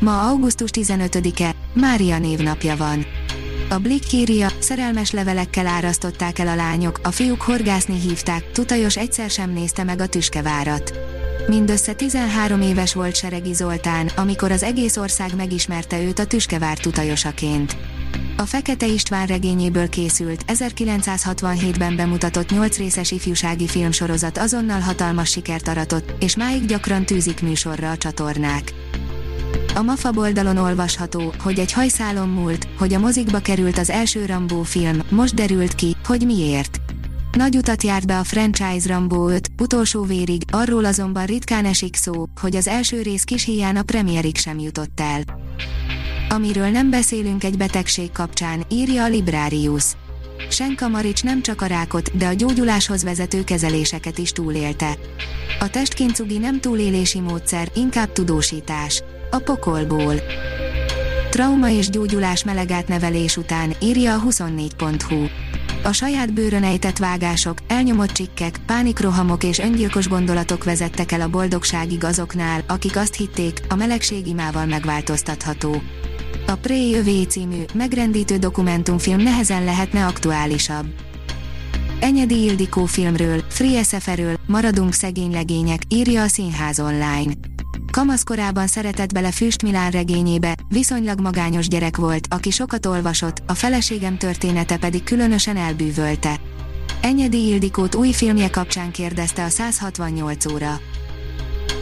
Ma augusztus 15-e, Mária névnapja van. A Blick írja, szerelmes levelekkel árasztották el a lányok, a fiúk horgászni hívták, tutajos egyszer sem nézte meg a tüskevárat. Mindössze 13 éves volt Seregi Zoltán, amikor az egész ország megismerte őt a tüskevár tutajosaként. A Fekete István regényéből készült, 1967-ben bemutatott 8 részes ifjúsági filmsorozat azonnal hatalmas sikert aratott, és máig gyakran tűzik műsorra a csatornák. A MAFA oldalon olvasható, hogy egy hajszálon múlt, hogy a mozikba került az első Rambó film, most derült ki, hogy miért. Nagy utat járt be a franchise Rambó 5, utolsó vérig, arról azonban ritkán esik szó, hogy az első rész kis híján a premierig sem jutott el. Amiről nem beszélünk egy betegség kapcsán, írja a Librarius. Senka Marics nem csak a rákot, de a gyógyuláshoz vezető kezeléseket is túlélte. A testkincugi nem túlélési módszer, inkább tudósítás. A pokolból. Trauma és gyógyulás melegát nevelés után, írja a 24.hu. A saját bőrön ejtett vágások, elnyomott csikkek, pánikrohamok és öngyilkos gondolatok vezettek el a boldogságig azoknál, akik azt hitték, a melegség imával megváltoztatható. A Prey Övé című, megrendítő dokumentumfilm nehezen lehetne aktuálisabb. Enyedi Ildikó filmről, Free SF-ről, Maradunk szegény legények, írja a Színház online. Kamaszkorában szeretett bele Füst Milán regényébe, viszonylag magányos gyerek volt, aki sokat olvasott, a feleségem története pedig különösen elbűvölte. Enyedi Ildikót új filmje kapcsán kérdezte a 168 óra.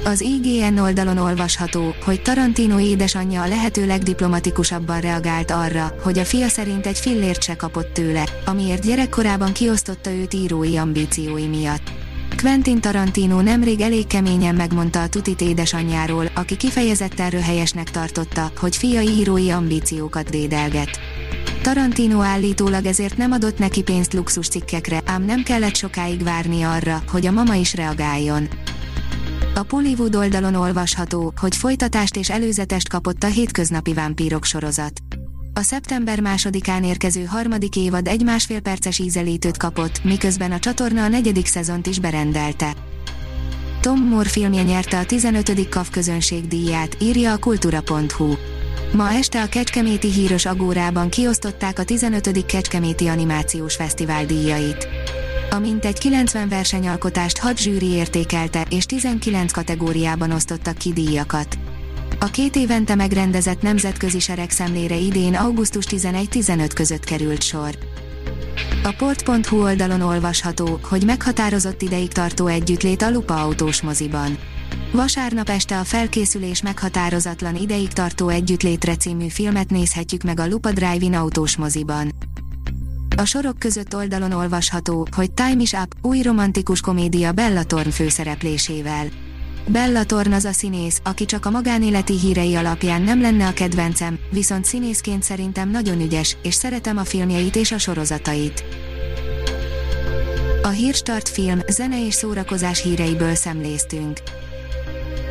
Az IGN oldalon olvasható, hogy Tarantino édesanyja a lehető legdiplomatikusabban reagált arra, hogy a fia szerint egy fillért se kapott tőle, amiért gyerekkorában kiosztotta őt írói ambíciói miatt. Quentin Tarantino nemrég elég keményen megmondta a tutit édesanyjáról, aki kifejezetten röhelyesnek tartotta, hogy fiai írói ambíciókat dédelget. Tarantino állítólag ezért nem adott neki pénzt luxus cikkekre, ám nem kellett sokáig várni arra, hogy a mama is reagáljon. A Pollywood oldalon olvasható, hogy folytatást és előzetest kapott a hétköznapi vámpírok sorozat. A szeptember másodikán érkező harmadik évad egy másfél perces ízelítőt kapott, miközben a csatorna a negyedik szezont is berendelte. Tom Moore filmje nyerte a 15. KAV közönségdíját, írja a kultura.hu. Ma este a Kecskeméti Híros Agórában kiosztották a 15. Kecskeméti Animációs Fesztivál díjait. A mintegy 90 versenyalkotást 6 zsűri értékelte, és 19 kategóriában osztottak ki díjakat. A két évente megrendezett nemzetközi seregszemlére idén augusztus 11-15 között került sor. A port.hu oldalon olvasható, hogy meghatározott ideig tartó együttlét a Lupa autós moziban. Vasárnap este a felkészülés meghatározatlan ideig tartó együttlétre című filmet nézhetjük meg a Lupa Drive-in autós moziban. A sorok között oldalon olvasható, hogy Time is Up, új romantikus komédia Bella Thorne főszereplésével. Bella Thorne az a színész, aki csak a magánéleti hírei alapján nem lenne a kedvencem, viszont színészként szerintem nagyon ügyes, és szeretem a filmjeit és a sorozatait. A Hírstart film, zene és szórakozás híreiből szemléztünk.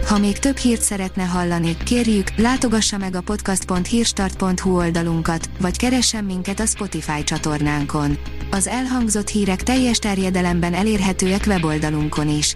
Ha még több hírt szeretne hallani, kérjük, látogassa meg a podcast.hírstart.hu oldalunkat, vagy keressen minket a Spotify csatornánkon. Az elhangzott hírek teljes terjedelemben elérhetőek weboldalunkon is.